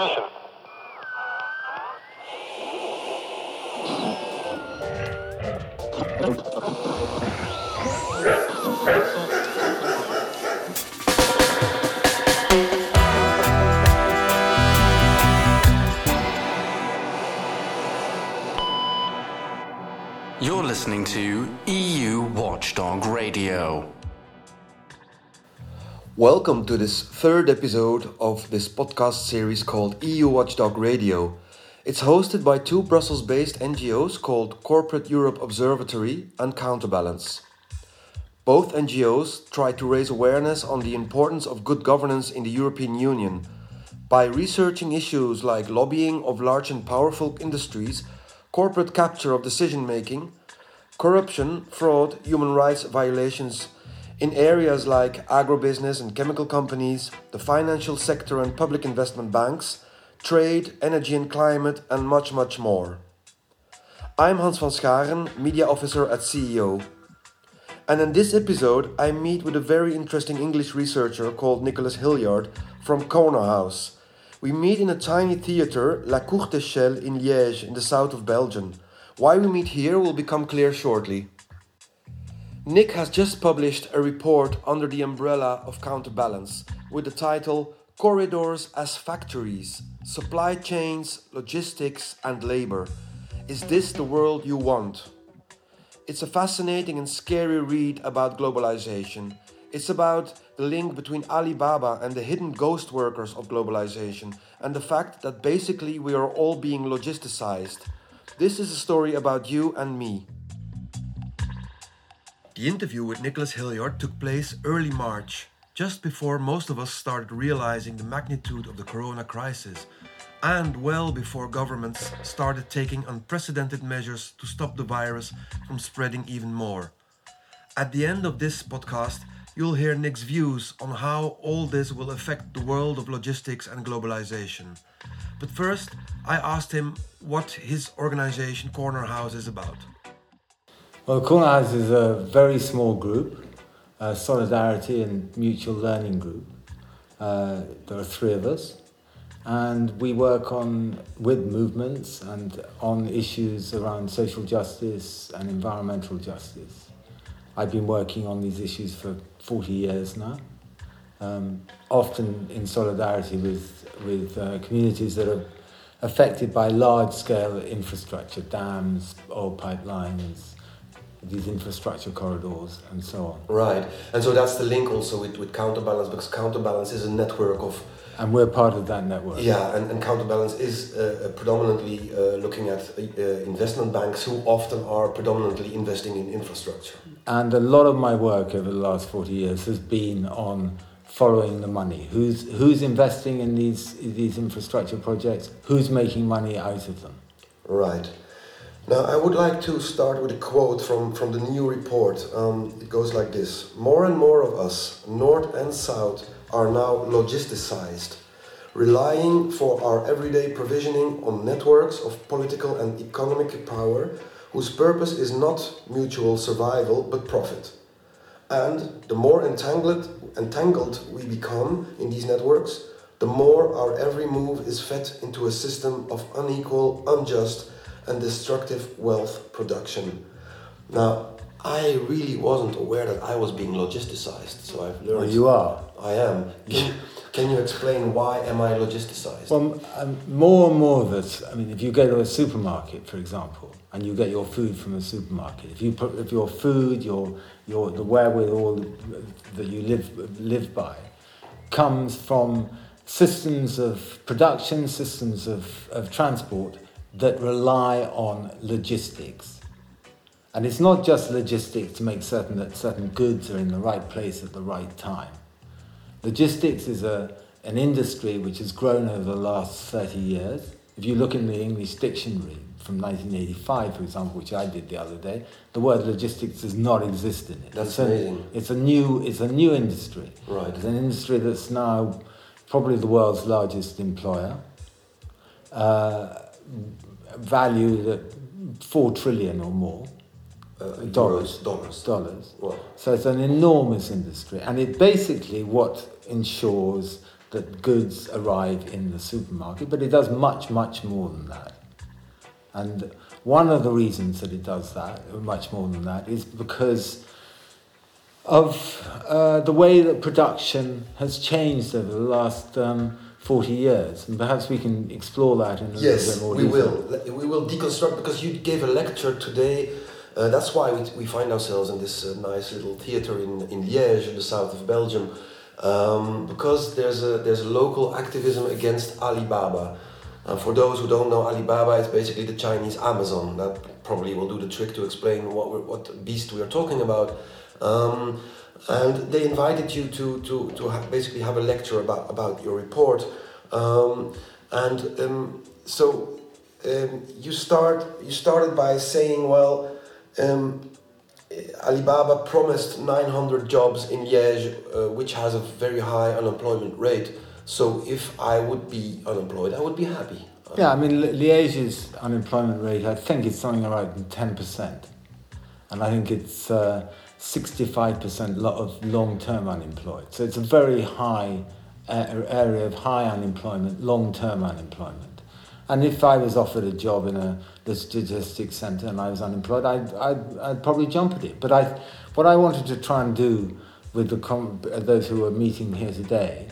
You're listening to EU Watchdog Radio. Welcome to this third episode of this podcast series called EU Watchdog Radio. It's hosted by two Brussels based NGOs called Corporate Europe Observatory and Counterbalance. Both NGOs try to raise awareness on the importance of good governance in the European Union by researching issues like lobbying of large and powerful industries, corporate capture of decision making, corruption, fraud, human rights violations in areas like agrobusiness and chemical companies, the financial sector and public investment banks, trade, energy and climate, and much, much more. I'm Hans van Scharen, media officer at CEO. And in this episode, I meet with a very interesting English researcher called Nicholas Hildyard from Corner House. We meet in a tiny theatre, La Cour d'Echelle in Liège, in the south of Belgium. Why we meet here will become clear shortly. Nick has just published a report under the umbrella of Counterbalance with the title Corridors as Factories Supply Chains, Logistics, and Labor. Is this the world you want? It's a fascinating and scary read about globalization. It's about the link between Alibaba and the hidden ghost workers of globalization and the fact that basically we are all being logisticized. This is a story about you and me. The interview with Nicholas Hildyard took place early March, just before most of us started realizing the magnitude of the corona crisis, and well before governments started taking unprecedented measures to stop the virus from spreading even more. At the end of this podcast, you'll hear Nick's views on how all this will affect the world of logistics and globalization. But first, I asked him what his organization Corner House is about. Well, Corner House is a very small group, a solidarity and mutual learning group. Uh, there are three of us, and we work on with movements and on issues around social justice and environmental justice. I've been working on these issues for 40 years now, um, often in solidarity with, with uh, communities that are affected by large scale infrastructure, dams, oil pipelines, these infrastructure corridors, and so on. Right, and so that's the link also with, with Counterbalance because Counterbalance is a network of And we're part of that network. Yeah, and, and Counterbalance is uh, predominantly uh, looking at uh, investment banks who often are predominantly investing in infrastructure. And a lot of my work over the last 40 years has been on following the money. Who's, who's investing in these, these infrastructure projects? Who's making money out of them? Right. Now, I would like to start with a quote from, from the new report. Um, it goes like this More and more of us, North and South, are now logisticized, relying for our everyday provisioning on networks of political and economic power whose purpose is not mutual survival but profit. And the more entangled, entangled we become in these networks, the more our every move is fed into a system of unequal, unjust, and destructive wealth production. Now, I really wasn't aware that I was being logisticized, so I've learned. Well, you are. I am. Can, can you explain why am I logisticized? Well, um, more and more of us, I mean, if you go to a supermarket, for example, and you get your food from a supermarket, if you put if your food, your, your the wherewithal that you live, live by, comes from systems of production, systems of, of transport that rely on logistics. And it's not just logistics to make certain that certain goods are in the right place at the right time. Logistics is a, an industry which has grown over the last 30 years. If you look in the English dictionary from 1985, for example, which I did the other day, the word logistics does not exist in it. That's it's amazing. A, it's, a new, it's a new industry. Right. It's an industry that's now probably the world's largest employer, uh, valued at 4 trillion or more Uh, dollars. dollars. dollars. Wow. So it's an enormous industry, and it basically what ensures that goods arrive in the supermarket, but it does much, much more than that. And one of the reasons that it does that, much more than that, is because of uh, the way that production has changed over the last um, 40 years. And perhaps we can explore that in a Yes, little bit more detail. will. We will deconstruct because you gave a lecture today. Uh, that's why we, we find ourselves in this uh, nice little theater in, in Liège, in the south of Belgium, um, because there's a, there's a local activism against Alibaba. And for those who don't know, Alibaba is basically the Chinese Amazon. That probably will do the trick to explain what, we're, what beast we are talking about. Um, and they invited you to, to, to ha- basically have a lecture about, about your report. Um, and um, so um, you start you started by saying, well, um, Alibaba promised 900 jobs in Liège, uh, which has a very high unemployment rate. So if I would be unemployed, I would be happy. Yeah, I mean, Liège's unemployment rate, I think it's something around 10%. And I think it's uh, 65% lot of long term unemployed. So it's a very high area of high unemployment, long term unemployment. And if I was offered a job in a the logistics centre and I was unemployed, I'd, I'd, I'd probably jump at it. But I, what I wanted to try and do with the com- those who are meeting here today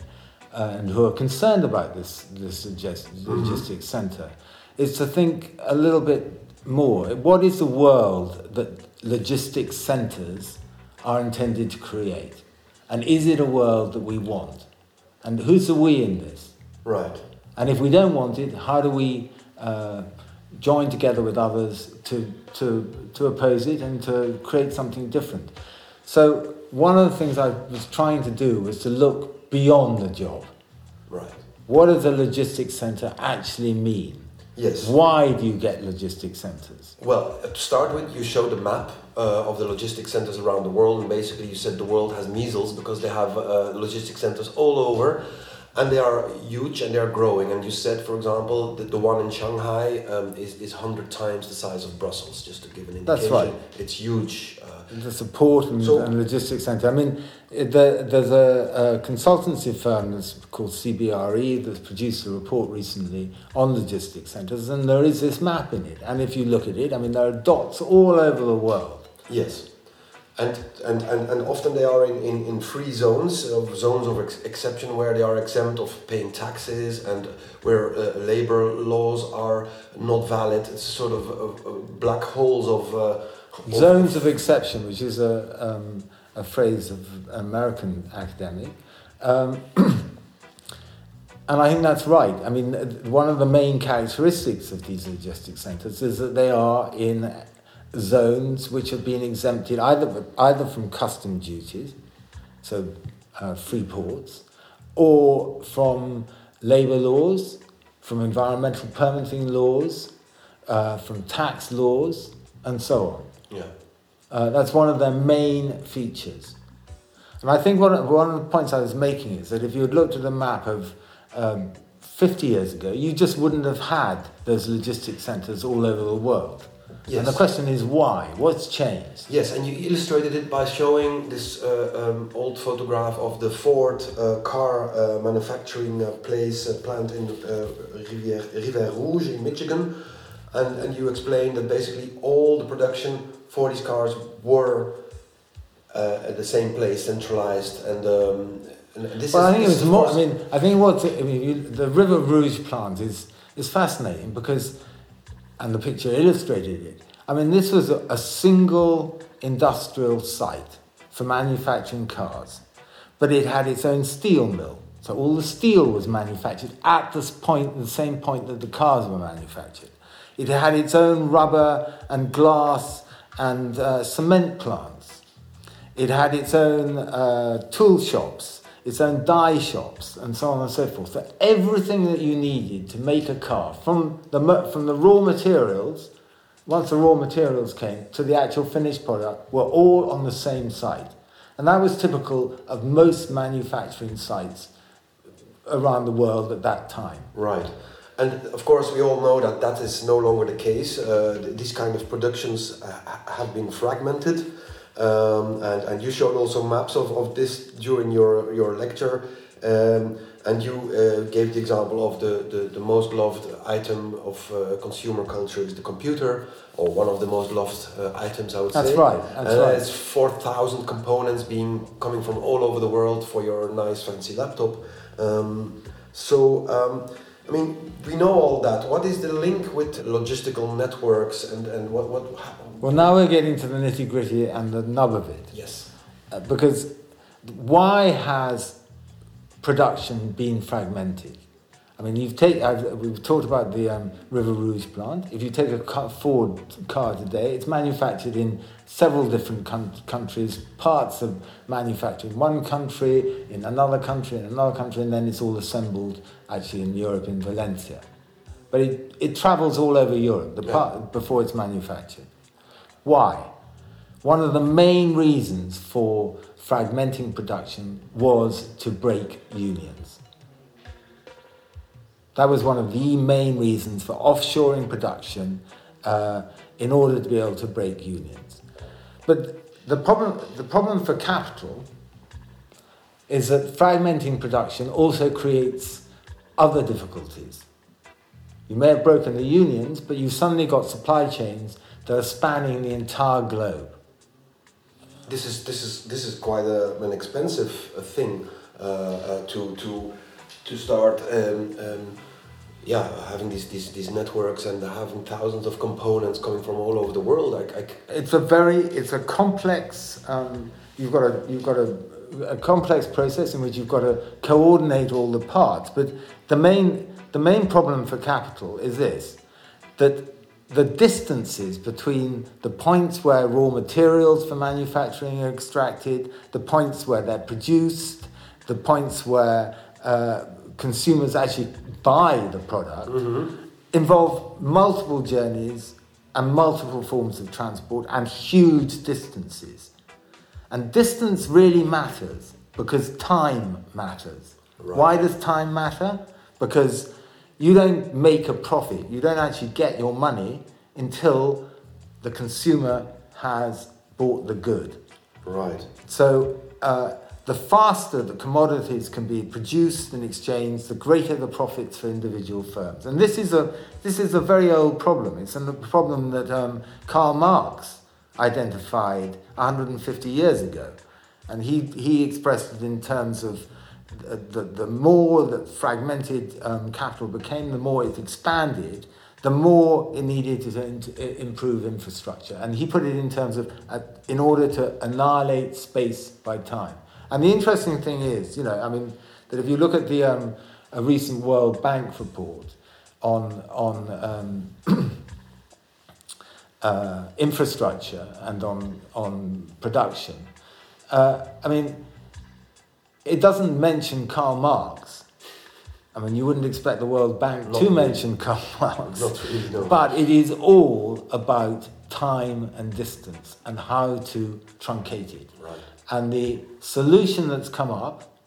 uh, and who are concerned about this, this logis- logistics centre is to think a little bit more. What is the world that logistics centres are intended to create? And is it a world that we want? And who's the we in this? Right. And if we don't want it, how do we uh, join together with others to, to, to oppose it and to create something different? So, one of the things I was trying to do was to look beyond the job. Right. What does a logistics centre actually mean? Yes. Why do you get logistics centres? Well, to start with, you showed a map uh, of the logistics centers around the world, and basically you said the world has measles because they have uh, logistics centers all over, and they are huge and they are growing. And you said, for example, that the one in Shanghai um, is is hundred times the size of Brussels. Just to give an indication. That's right. it's huge. Uh, The support and, So- and logistics centre. I mean, it, there, there's a, a consultancy firm that's called CBRE that's produced a report recently on logistics centres, and there is this map in it. And if you look at it, I mean, there are dots all over the world. Yes. And, and, and, and often they are in, in, in free zones, of zones of ex- exception where they are exempt of paying taxes and where uh, labor laws are not valid. It's sort of uh, uh, black holes of. Uh, of- Zones of exception, which is a, um, a phrase of American academic. Um, and I think that's right. I mean, uh, one of the main characteristics of these logistics centres is that they are in zones which have been exempted either, either from custom duties, so uh, free ports, or from labour laws, from environmental permitting laws, uh, from tax laws, and so on. Yeah. Uh, that's one of their main features. And I think one of, one of the points I was making is that if you had looked at a map of um, 50 years ago, you just wouldn't have had those logistics centres all over the world. And the question is why? What's changed? Yes, and you illustrated it by showing this uh, um, old photograph of the Ford uh, car uh, manufacturing uh, place uh, plant in uh, Rivière, Rivière Rouge in Michigan, and, and you explained that basically all the production for these cars were uh, at the same place, centralized, and, um, and this is Well, is. I think it was more. I mean, I think what I mean, you, the River Rouge plant is is fascinating because, and the picture illustrated it. I mean, this was a, a single industrial site for manufacturing cars, but it had its own steel mill. So all the steel was manufactured at this point, the same point that the cars were manufactured. It had its own rubber and glass and uh, cement plants. It had its own uh, tool shops, its own die shops, and so on and so forth. So everything that you needed to make a car, from the from the raw materials, once the raw materials came to the actual finished product, were all on the same site, and that was typical of most manufacturing sites around the world at that time. Right. And of course, we all know that that is no longer the case. Uh, these kind of productions uh, have been fragmented. Um, and, and you showed also maps of, of this during your, your lecture. Um, and you uh, gave the example of the, the, the most loved item of uh, consumer culture is the computer, or one of the most loved uh, items, I would That's say. right, that's and right. It's 4,000 components being coming from all over the world for your nice fancy laptop. Um, so, um, I mean, we know all that. What is the link with logistical networks and, and what, what, Well, now we're getting to the nitty gritty and the nub of it. yes. Uh, because why has production been fragmented? I mean, you've take, I've, we've talked about the um, River Rouge plant. If you take a car, Ford car today, it's manufactured in several different coun- countries, parts of manufactured in one country, in another country, in another country, and then it's all assembled actually in Europe, in Valencia. But it, it travels all over Europe the Yeah. part, before it's manufactured. Why? One of the main reasons for fragmenting production was to break unions. That was one of the main reasons for offshoring production uh, in order to be able to break unions. But the problem, the problem for capital is that fragmenting production also creates other difficulties. You may have broken the unions, but you've suddenly got supply chains that are spanning the entire globe. This is this is this is quite a, an expensive uh, thing uh, uh, to to to start. Um, um, yeah, having these, these these networks and having thousands of components coming from all over the world. I, I, It's a very, it's a complex. Um, you've got a, you've got a, a complex process in which you've got to coordinate all the parts. But the main, the main problem for capital is this: that the distances between the points where raw materials for manufacturing are extracted, the points where they're produced, the points where uh, consumers actually buy the product, involve multiple journeys and multiple forms of transport and huge distances. And distance really matters because time matters. Right. Why does time matter? Because you don't make a profit, you don't actually get your money until the consumer has bought the good. right. So uh, the faster the commodities can be produced and exchanged, the greater the profits for individual firms. And this is a this is a very old problem. It's a problem that um, Karl Marx identified 150 years ago, and he he expressed it in terms of. Uh, The, the more that fragmented um, capital became, the more it expanded, the more it needed to in- improve infrastructure. And he put it in terms of uh, in order to annihilate space by time. And the interesting thing is, you know, I mean, that if you look at the um, a recent World Bank report on on um, uh, infrastructure and on on production, uh, I mean, it doesn't mention Karl Marx. I mean, you wouldn't expect the World Bank Not to really. mention Karl Marx. Really, no. But it is all about time and distance and how to truncate it. Right. And the solution that's come up,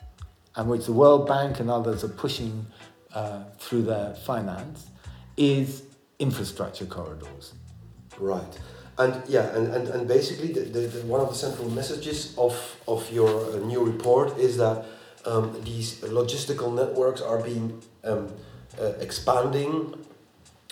and which the World Bank and others are pushing uh, through their finance, is infrastructure corridors. Right. And yeah, and, and, and basically, the, the, the, one of the central messages of, of your uh, new report is that um, these logistical networks are being um, uh, expanding.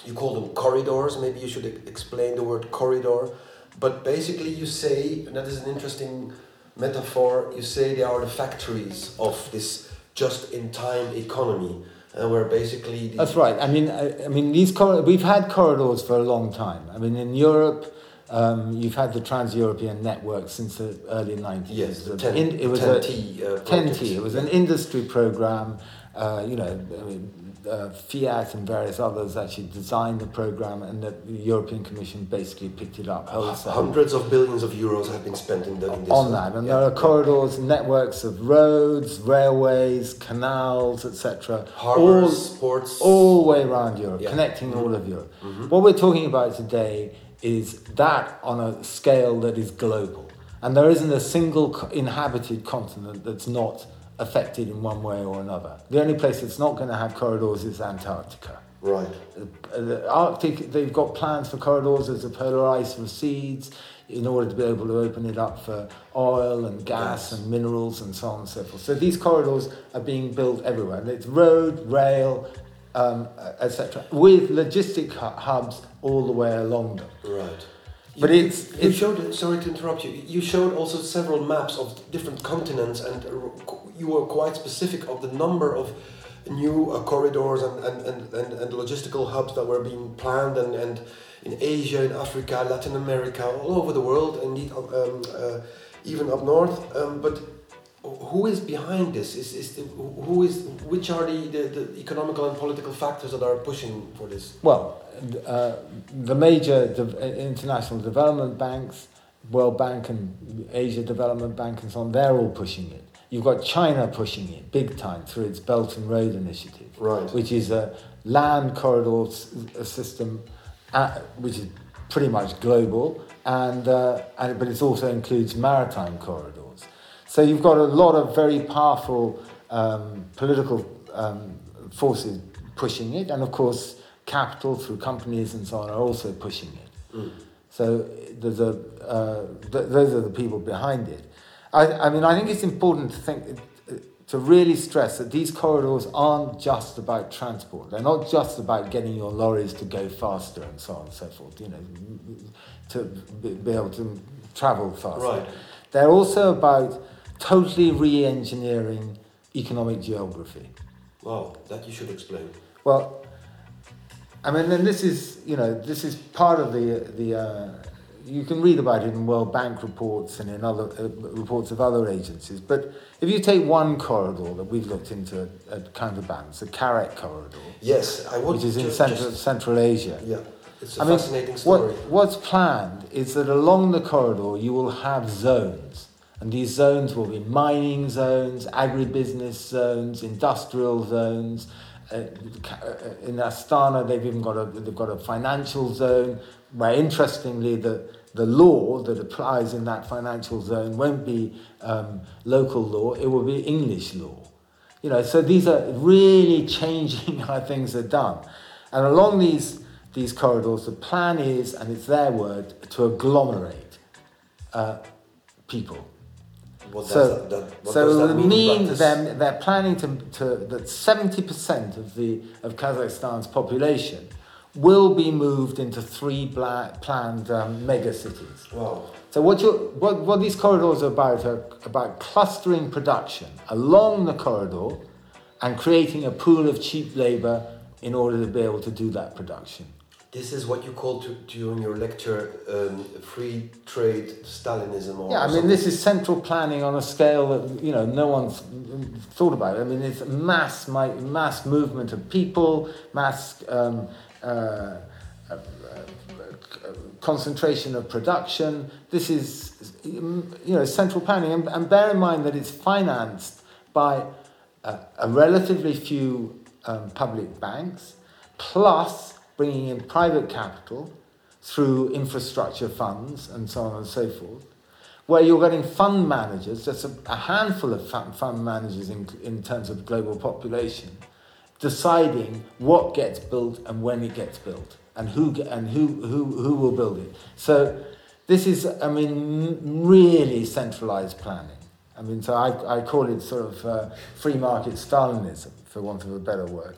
You call them corridors. Maybe you should explain the word corridor. But basically, you say, and that is an interesting metaphor, you say they are the factories of this just in time economy, uh, where basically. That's right. I mean, I, I mean, these cor- we've had corridors for a long time. I mean, in Europe, um, you've had the Trans-European network since the early 90s. Yes, the 10, in- it was TEN-T. a uh, TEN-T. It was an industry program. Uh, you know, I mean, uh, Fiat and various others actually designed the program, and the European Commission basically picked it up wholesale Hundreds of billions of euros have been spent in, the, in this. on that. And yeah, there are corridors, networks of roads, railways, canals, etc. Harbors, ports. all the way around Europe, Yeah. Mm-hmm. connecting all of Europe. What we're talking about today is that on a scale that is global. And there isn't a single inhabited continent that's not affected in one way or another. The only place that's not going to have corridors is Antarctica. Right. Uh, The Arctic, they've got plans for corridors as the polar ice recedes in order to be able to open it up for oil and gas Yes. and minerals and so on and so forth. So these corridors are being built everywhere. And it's road, rail, um, etc., with logistic hubs all the way along them. Right. But You- it's- you it's- showed. Sorry to interrupt you. You showed also several maps of different continents, and you were quite specific of the number of new uh, corridors and, and, and, and, and logistical hubs that were being planned, and, and in Asia, in Africa, Latin America, all over the world, indeed, um, uh, even up north. Um, but who is behind this? Is, is the, who is which are the, the, the economical and political factors that are pushing for this? Well, uh, the major de- international development banks, World Bank and Asia Development Bank and so on, they're all pushing it. You've got China pushing it big time through its Belt and Road Initiative, Right. which is a land corridor system, uh, which is pretty much global, and, uh, and but it also includes maritime corridors. So you've got a lot of very powerful um, political um, forces pushing it, and of course, capital through companies and so on are also pushing it. Mm. So there's a, uh, th- those are the people behind it. I, I mean, I think it's important to think to really stress that these corridors aren't just about transport. They're not just about getting your lorries to go faster and so on and so forth. You know, to be, be able to travel faster. Right. They're also about totally re-engineering economic geography. Wow, that you should explain. Well, I mean, and this is you know this is part of the the uh, you can read about it in World Bank reports and in other uh, reports of other agencies. But if you take one corridor that we've looked into at, at counterbalance, the CAREC corridor, Yes, I would. which is in ju- Central just- Central Asia. yeah, it's a I mean, fascinating what, story. what's planned is that along the corridor you will have zones. And these zones will be mining zones, agribusiness zones, industrial zones. Uh, uh, in Astana, they've even got a, they've got a financial zone where, interestingly, the, the law that applies in that financial zone won't be um, local law, it will be English law. You know, so these are really changing how things are done. And along these, these corridors, the plan is, and it's their word, to agglomerate uh, people. What So, that, that, what so it that would mean them, they're planning to, to, that 70% of, the, of Kazakhstan's population will be moved into three bla- planned um, mega cities. Wow. So what, you what, what these corridors are about are about clustering production along the corridor and creating a pool of cheap labour in order to be able to do that production. This is what you called to, during your lecture um, free trade Stalinism or Yeah, I mean, something. this is central planning on a scale that you know no one's thought about. I mean, it's mass mass movement of people, mass um, uh, uh, uh, concentration of production. This is you know central planning, and, and bear in mind that it's financed by a, a relatively few um, public banks, plus bringing in private capital through infrastructure funds and so on and so forth, where you're getting fund managers, just a, a handful of fund, managers in, in terms of global population, deciding what gets built and when it gets built and who and who, who, who will build it. So this is, I mean, really centralized planning. I mean, so I, I call it sort of uh, free market Stalinism, for want of a better word.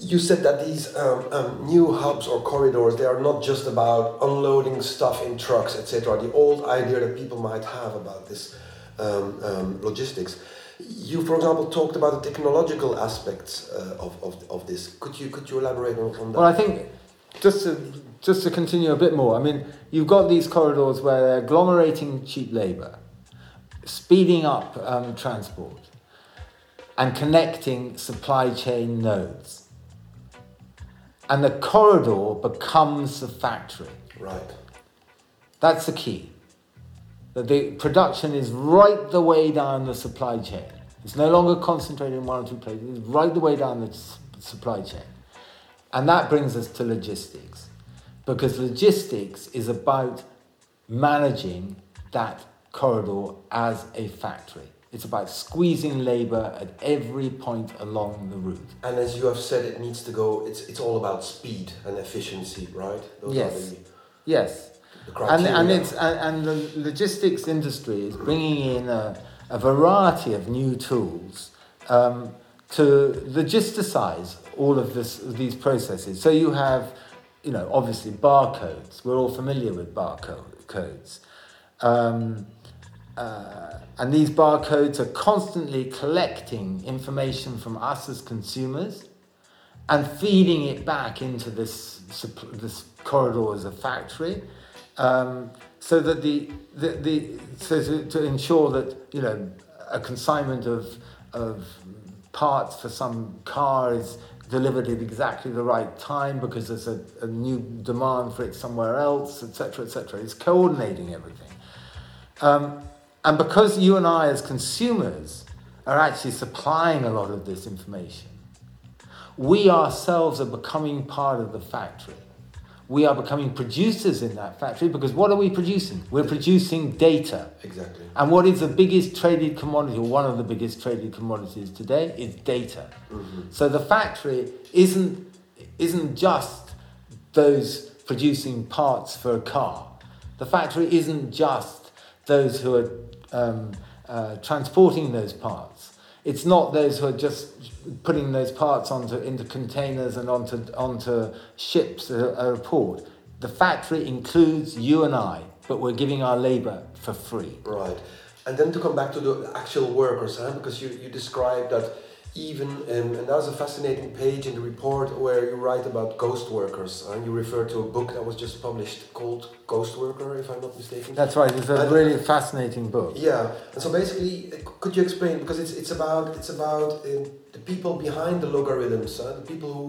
You said that these um, um, new hubs or corridors, they are not just about unloading stuff in trucks, etc. The old idea that people might have about this um, um, logistics. You, for example, talked about the technological aspects uh, of, of, of this. Could you could you elaborate on, on that? Well, I think just to just to continue a bit more. I mean, you've got these corridors where they're agglomerating cheap labour, speeding up um, transport, and connecting supply chain nodes. And the corridor becomes the factory. right. That's the key. That the production is right the way down the supply chain. It's no longer concentrated in one or two places, it's right the way down the supply chain. And that brings us to logistics. Because logistics is about managing that corridor as a factory. It's about squeezing labour at every point along the route. And as you have said, it needs to go. It's it's all about speed and efficiency, right? Those Yes. The, Yes. the And, and, it's, and, and the logistics industry is bringing in a, a variety of new tools um, to logisticize all of this, these processes. So you have, you know, obviously barcodes. We're all familiar with barcodes. Um, uh, and these barcodes are constantly collecting information from us as consumers and feeding it back into this, this corridor as a factory um, so that the, the, the so to, to ensure that you know a consignment of, of parts for some car is delivered at exactly the right time because there's a, a new demand for it somewhere else etc etc it's coordinating everything. Um, and because you and I, as consumers, are actually supplying a lot of this information, we ourselves are becoming part of the factory. We are becoming producers in that factory because what are we producing? We're producing data. exactly. And what is the biggest traded commodity, or one of the biggest traded commodities today, is data. Mm-hmm. So the factory isn't, isn't just those producing parts for a car. The factory isn't just those who are um, uh, transporting those parts. It's not those who are just putting those parts onto into containers and onto onto ships at a, a port. The factory includes you and I, but we're giving our labour for free. Right. And then to come back to the actual workers, huh? because you, you described that even, um, and that was a fascinating page in the report where you write about ghost workers, and you refer to a book that was just published called Ghost Worker, if I'm not mistaken. That's right. It's a And- really fascinating book. Yeah, and so basically, uh, could you explain because it's it's about it's about um, the people behind the logarithms, uh, the people who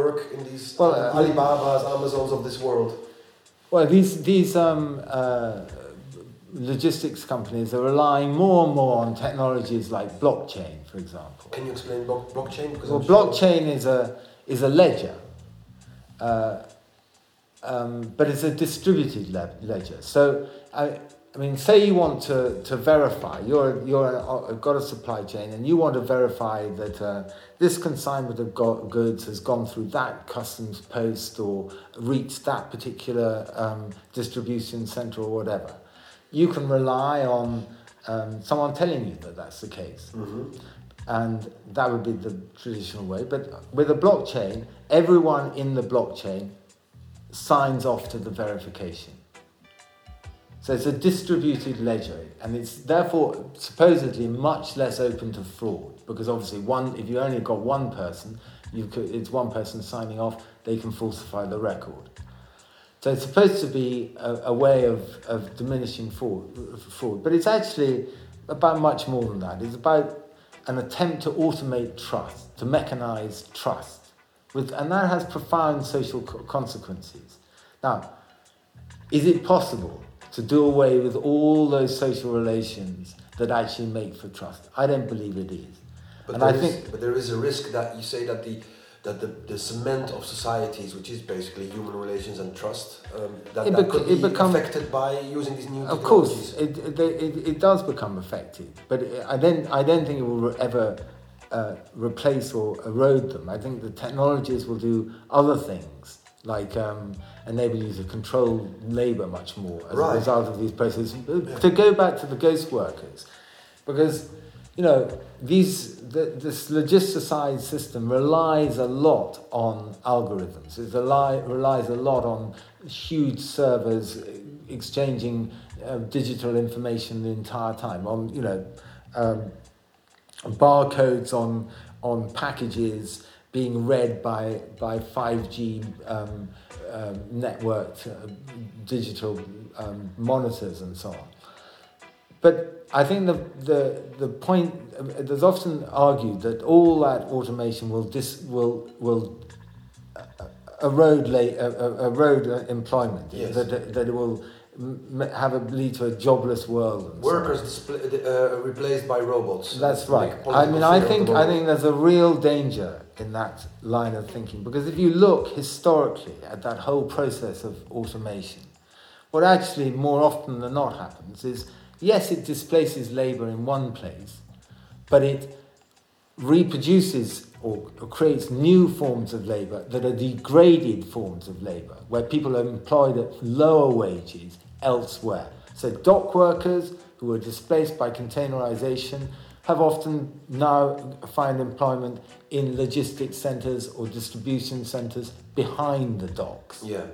work in these Well, uh, Alibabas, Amazons of this world. Well, these these um, uh, logistics companies are relying more and more on technologies like blockchain, for example. Can you explain block, blockchain? Because Well, sure- blockchain is a is a ledger, uh, um, but it's a distributed le- ledger. So, I, I mean, say you want to, to verify you're you're a, got a supply chain and you want to verify that uh, this consignment of go- goods has gone through that customs post or reached that particular um, distribution center or whatever. You can rely on um, someone telling you that that's the case Mhm. and that would be the traditional way. But with a blockchain, everyone in the blockchain signs off to the verification. So it's a distributed ledger, and it's therefore supposedly much less open to fraud because obviously one, if you only got one person, you could, it's one person signing off, they can falsify the record. So it's supposed to be a, a way of, of diminishing fraud, fraud, but it's actually about much more than that. It's about an attempt to automate trust, to mechanize trust, with, and that has profound social consequences. Now, is it possible to do away with all those social relations that actually make for trust? I don't believe it is. But, and I is- think but there is a risk that you say that the that the, the cement of societies, which is basically human relations and trust, um, that, It that bec- could it be become- affected by using these new Of technologies. course, it, it, it, it does become effective, but I don't, I don't think it will ever uh, replace or erode them. I think the technologies will do other things, like um, enable you to control labour much more as Right. a result of these processes. To go back to the ghost workers, because you know these the, this logisticized system relies a lot on algorithms. It rely, relies a lot on huge servers exchanging uh, digital information the entire time. On you know um, barcodes on on packages being read by by 5G um, um, networked uh, digital um, monitors and so on. But I think the, the, the point, there's often argued that all that automation will, dis, will, will uh, erode, la- uh, uh, erode employment, Yes. that, that it will have a, lead to a jobless world. And so on. Workers display, uh, replaced by robots. That's right. I mean, I think I think there's a real danger in that line of thinking because if you look historically at that whole process of automation, what actually more often than not happens is yes, it displaces labour in one place, but it reproduces or, or creates new forms of labour that are degraded forms of labour, where people are employed at lower wages elsewhere. So dock workers who are displaced by containerization have often now find employment in logistics centres or distribution centres behind the docks. Yeah.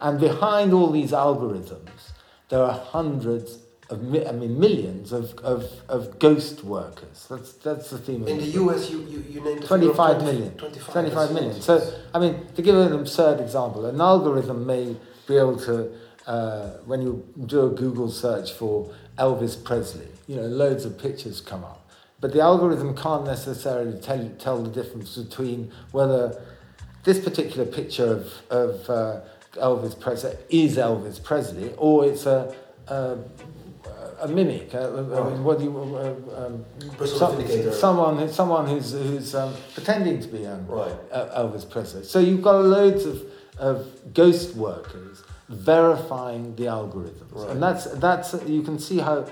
And behind all these algorithms, there are hundreds of, mi- I mean, millions of, of, of ghost workers. That's, that's the theme of In the US, you, you, you named a figure of 25 20 million. 25, 25 that's million. So, I mean, to give an absurd example, an algorithm may be able to, uh, when you do a Google search for Elvis Presley, you know, loads of pictures come up. But the algorithm can't necessarily tell, tell the difference between whether this particular picture of, of uh, Elvis Presley is Elvis Presley or it's a, a, a mimic. uh, I Right. mean, what do you, uh, um, Personificator. someone, someone who's, who's um, pretending to be um, Right. uh, Elvis Presley. So you've got loads of, of ghost workers verifying the algorithms, Right. and that's that's you can see how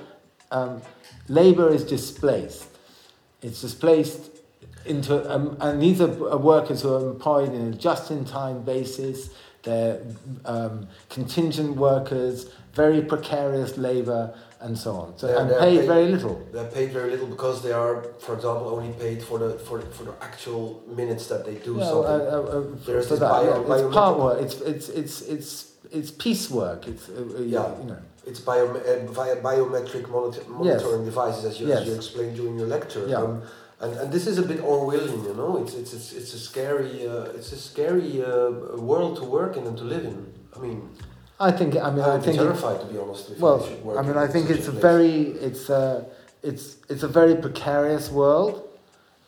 um, labour is displaced. It's displaced into, um, and these are uh, workers who are employed in a just-in-time basis. They're um, contingent workers, very precarious labour, and so on. So They're- and they're paid paid- very little. They're paid very little because they are, for example, only paid for the for, for the actual minutes that they do Yeah, something. uh, uh, uh, There's this that, bio- yeah, it's work. It's it's it's it's it's piecework. It's uh, uh, Yeah. you know. It's bio, uh, via biometric monitor, monitoring devices, as you, as you explained during your lecture. Yeah. Um, and, and this is a bit Orwellian, you know. It's it's it's, it's a scary uh, it's a scary uh, world to work in and to live in. I mean, I think. I mean, I I think. it- terrified to be honest. If well, I, mean, I think it's a place. very it's a it's it's a very precarious world.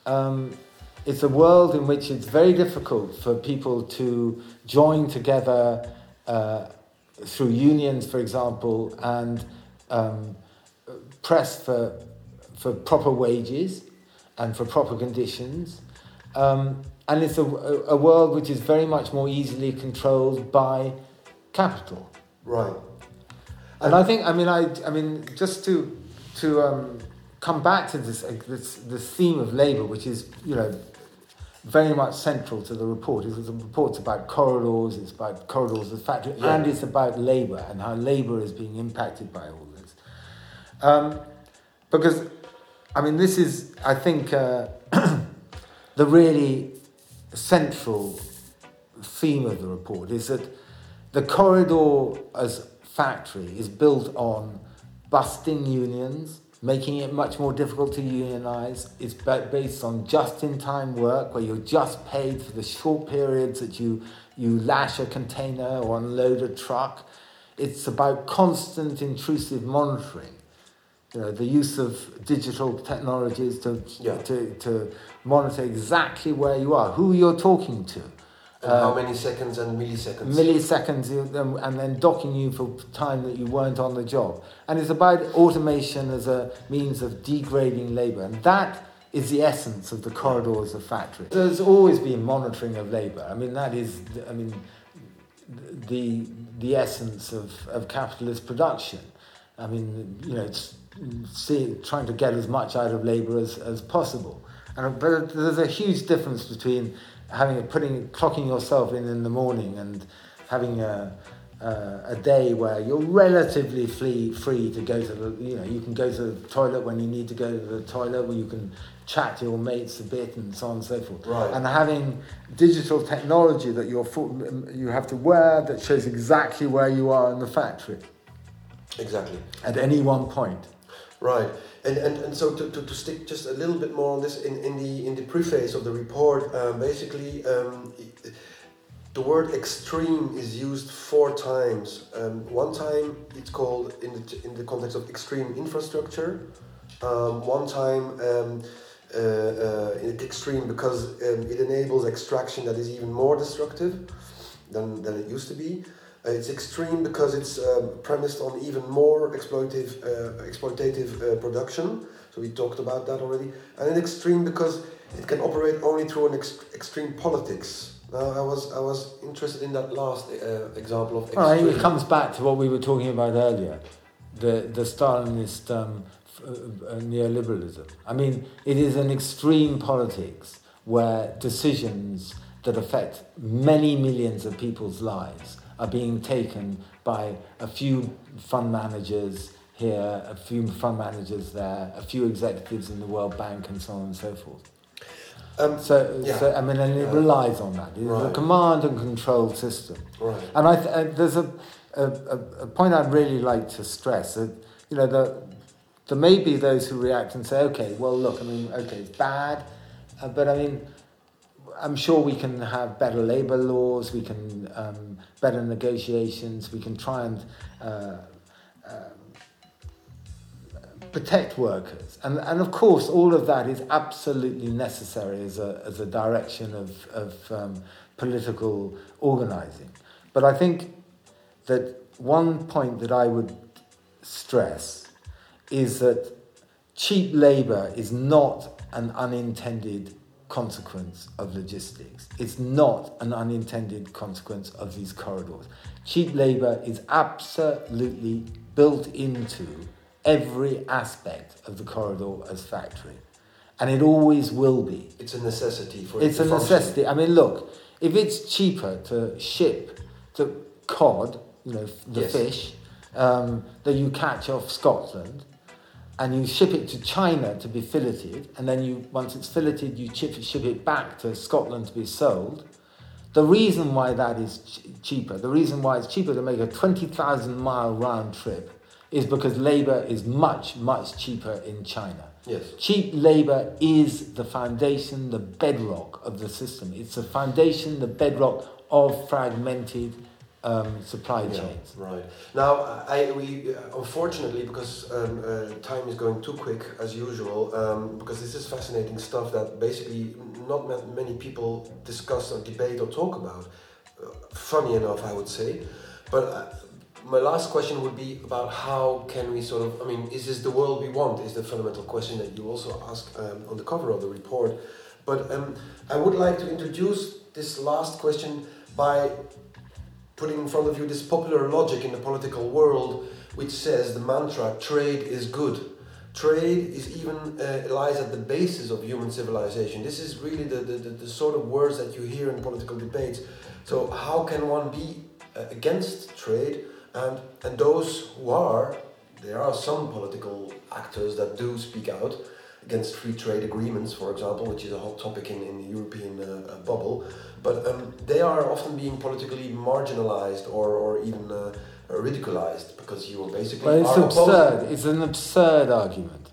Um, it's a world in which it's very difficult for people to join together uh, through unions, for example, and um, press for for proper wages and for proper conditions. Um, and it's a, a, a world which is very much more easily controlled by capital. right. And I think, I mean, I, I mean, just to to um, come back to this, uh, this this theme of labour, which is you know very much central to the report. It's the report's about corridors, it's about corridors of factory, Yeah. and it's about labour and how labour is being impacted by all this. Um, because, I mean, this is, I think, uh, the really central theme of the report is that the corridor as factory is built on busting unions, making it much more difficult to unionize. It's based on just-in-time work where you're just paid for the short periods that you, you lash a container or unload a truck. It's about constant intrusive monitoring. You know, the use of digital technologies to, Yeah. to, to monitor exactly where you are, who you're talking to. And how many seconds and milliseconds? milliseconds um, and then docking you for time that you weren't on the job. And it's about automation as a means of degrading labour. And that is the essence of the corridors of factories. There's always been monitoring of labour. I mean, that is, I mean, the, the essence of, of capitalist production. I mean, you know, it's see, trying to get as much out of labour as, as possible. And, but there's a huge difference between having putting clocking yourself in in the morning and having a, a, a day where you're relatively free, free to go to the, you know, you can go to the toilet when you need to go to the toilet, where you can chat to your mates a bit and so on and so forth. Right. And having digital technology that you're, fo- you have to wear that shows exactly where you are in the factory Exactly. at any one point. Right, and, and, and so to, to, to stick just a little bit more on this in, in the in the preface of the report, um, basically um, the word extreme is used four times. Um, one time it's called in the in the context of extreme infrastructure. Um, one time um, uh, uh, extreme because um, it enables extraction that is even more destructive than, than it used to be. Uh, it's extreme because it's um, premised on even more exploitative, uh, exploitative uh, production. So we talked about that already. And it's extreme because it can operate only through an ex- extreme politics. Now I was I was interested in that last uh, example of Well, I it comes back to what we were talking about earlier, the the Stalinist um, uh, uh, neoliberalism. I mean, it is an extreme politics where decisions that affect many millions of people's lives are being taken by a few fund managers here, a few fund managers there, a few executives in the World Bank, and so on and so forth. Um, So, yeah. so I mean, and it relies on that. It's a command and control system. Right. And I th- uh, there's a, a, a, a point I'd really like to stress that, you know, the, there may be those who react and say, okay, well, look, I mean, okay, it's bad, uh, but I mean, I'm sure we can have better labour laws, we can um, better negotiations, we can try and uh, protect workers. And, and of course, all of that is absolutely necessary as a, as a direction of, of um, political organising. But I think that one point that I would stress is that cheap labour is not an unintended consequence of logistics. It's not an unintended consequence of these corridors. Cheap labour is absolutely built into every aspect of the corridor as factory. And it always will be. It's a necessity for It's a function. necessity. I mean, look, if it's cheaper to ship the cod, you know, the Yes. fish, um, that you catch off Scotland, and you ship it to China to be filleted, and then you once it's filleted, you ship, ship it back to Scotland to be sold. The reason why that is ch- cheaper, the reason why it's cheaper to make a 20,000 mile round trip is because labour is much, much cheaper in China. Yes. Cheap labour is the foundation, the bedrock of the system. It's the foundation, the bedrock of fragmented um, supply Yeah, chains. right. Now, I we uh, unfortunately because um, uh, time is going too quick as usual. Um, because this is fascinating stuff that basically not many people discuss or debate or talk about. Uh, funny enough, I would say. But uh, my last question would be about how can we sort of. I mean, is this the world we want? Is the fundamental question that you also ask um, on the cover of the report. But um, I would like to introduce this last question by putting in front of you this popular logic in the political world which says the mantra trade is good. Trade is even uh, lies at the basis of human civilization. This is really the, the, the, the sort of words that you hear in political debates. So how can one be uh, against trade? And and those who are there are some political actors that do speak out against free trade agreements, for example, which is a hot topic in, in the European uh, uh, bubble. But um, they are often being politically marginalized or, or even uh, ridiculized because you will basically Well, it's opposing- absurd. It's an absurd argument.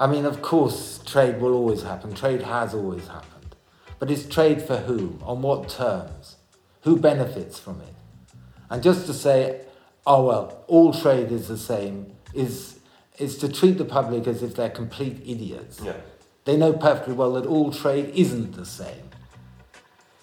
I mean, of course, trade will always happen. Trade has always happened. But it's trade for whom? On what terms? Who benefits from it? And just to say, oh, well, all trade is the same, is, is to treat the public as if they're complete idiots. Yeah. They know perfectly well that all trade isn't the same.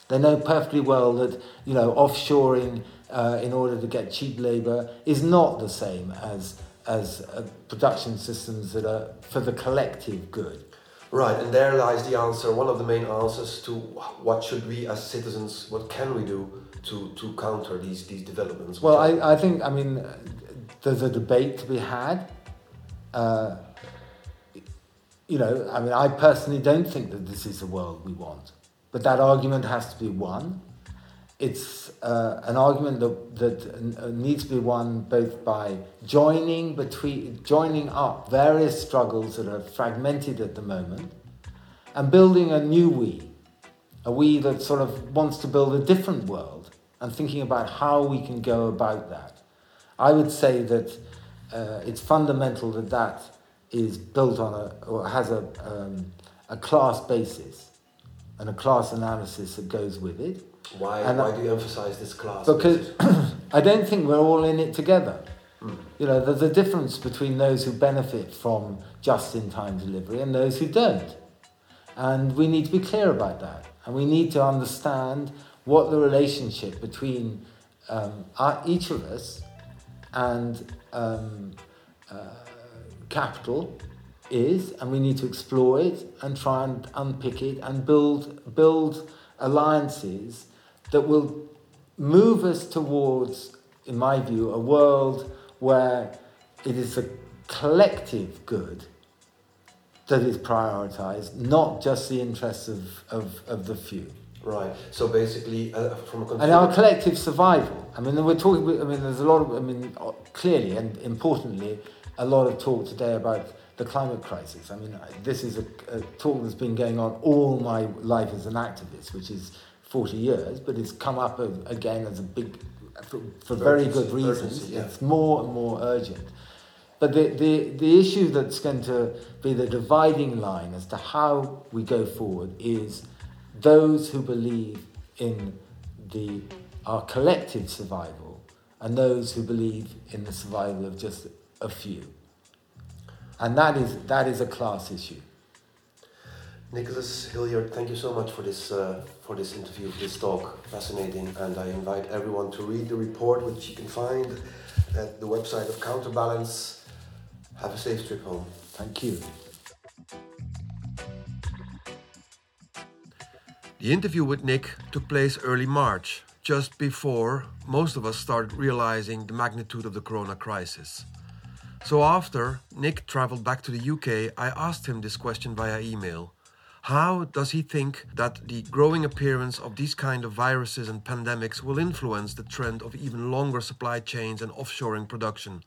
They know perfectly well that you know offshoring uh, in order to get cheap labour is not the same as as uh, production systems that are for the collective good. Right, and there lies the answer, one of the main answers to what should we as citizens, what can we do to, to counter these, these developments? Well, I, I think I mean uh, there's a debate to be had. Uh, you know, I mean, I personally don't think that this is the world we want, but that argument has to be won. It's uh, an argument that, that uh, needs to be won both by joining between joining up various struggles that are fragmented at the moment, and building a new we, a we that sort of wants to build a different world, and thinking about how we can go about that. I would say that uh, it's fundamental that that is built on a or has a um, a class basis and a class analysis that goes with it. why, and why do you emphasize this class? Because? I don't think we're all in it together. Mm. You know, there's a difference between those who benefit from just-in-time delivery and those who don't. And we need to be clear about that. And we need to understand what the relationship between um, our, each of us and um, uh, capital is, and we need to explore it and try and unpick it and build build alliances that will move us towards, in my view, a world where it is the collective good that is prioritized, not just the interests of, of, of the few. Right. So basically, uh, from a consumer... And our collective survival. I mean, we're talking. I mean, there's a lot of. I mean, clearly and importantly, a lot of talk today about the climate crisis. I mean, this is a, a talk that's been going on all my life as an activist, which is 40 years, but it's come up again as a big, for, for very good reasons. Urgency, yeah. It's more and more urgent. But the, the, the issue that's going to be the dividing line as to how we go forward is those who believe in the, our collective survival and those who believe in the survival of just a few. And that is, that is a class issue. Nicholas Hildyard, thank you so much for this, uh, for this interview, this talk. Fascinating. And I invite everyone to read the report, which you can find at the website of Counterbalance have a safe trip home. Thank you. The interview with Nick took place early March, just before most of us started realizing the magnitude of the corona crisis. So after Nick traveled back to the UK, I asked him this question via email. How does he think that the growing appearance of these kind of viruses and pandemics will influence the trend of even longer supply chains and offshoring production,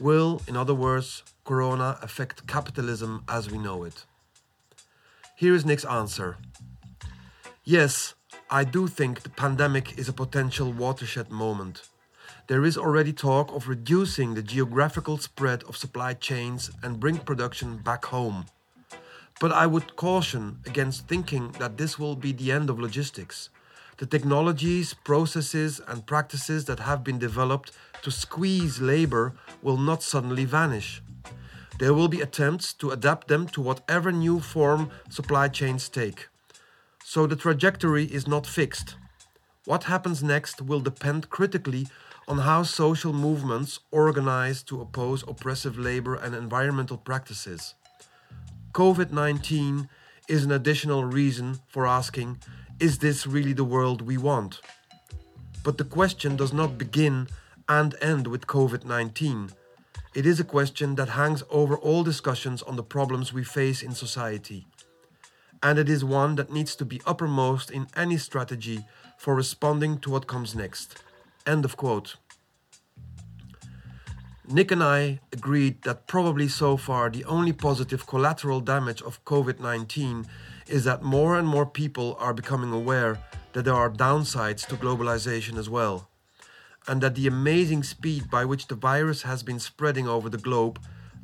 Will, in other words, Corona affect capitalism as we know it? Here is Nick's answer. Yes, I do think the pandemic is a potential watershed moment. There is already talk of reducing the geographical spread of supply chains and bring production back home. But I would caution against thinking that this will be the end of logistics. The technologies, processes, and practices that have been developed to squeeze labor will not suddenly vanish. There will be attempts to adapt them to whatever new form supply chains take. So the trajectory is not fixed. What happens next will depend critically on how social movements organize to oppose oppressive labor and environmental practices. COVID 19 is an additional reason for asking is this really the world we want? But the question does not begin and end with COVID 19. It is a question that hangs over all discussions on the problems we face in society. And it is one that needs to be uppermost in any strategy for responding to what comes next. End of quote. Nick and I agreed that probably so far the only positive collateral damage of COVID 19 is that more and more people are becoming aware that there are downsides to globalization as well and that the amazing speed by which the virus has been spreading over the globe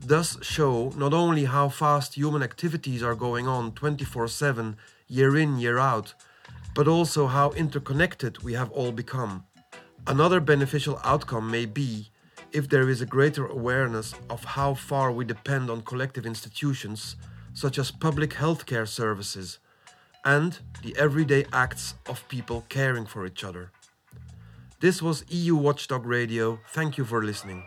does show not only how fast human activities are going on 24 7, year in, year out, but also how interconnected we have all become. Another beneficial outcome may be if there is a greater awareness of how far we depend on collective institutions, such as public healthcare services, and the everyday acts of people caring for each other. This was EU Watchdog Radio. Thank you for listening.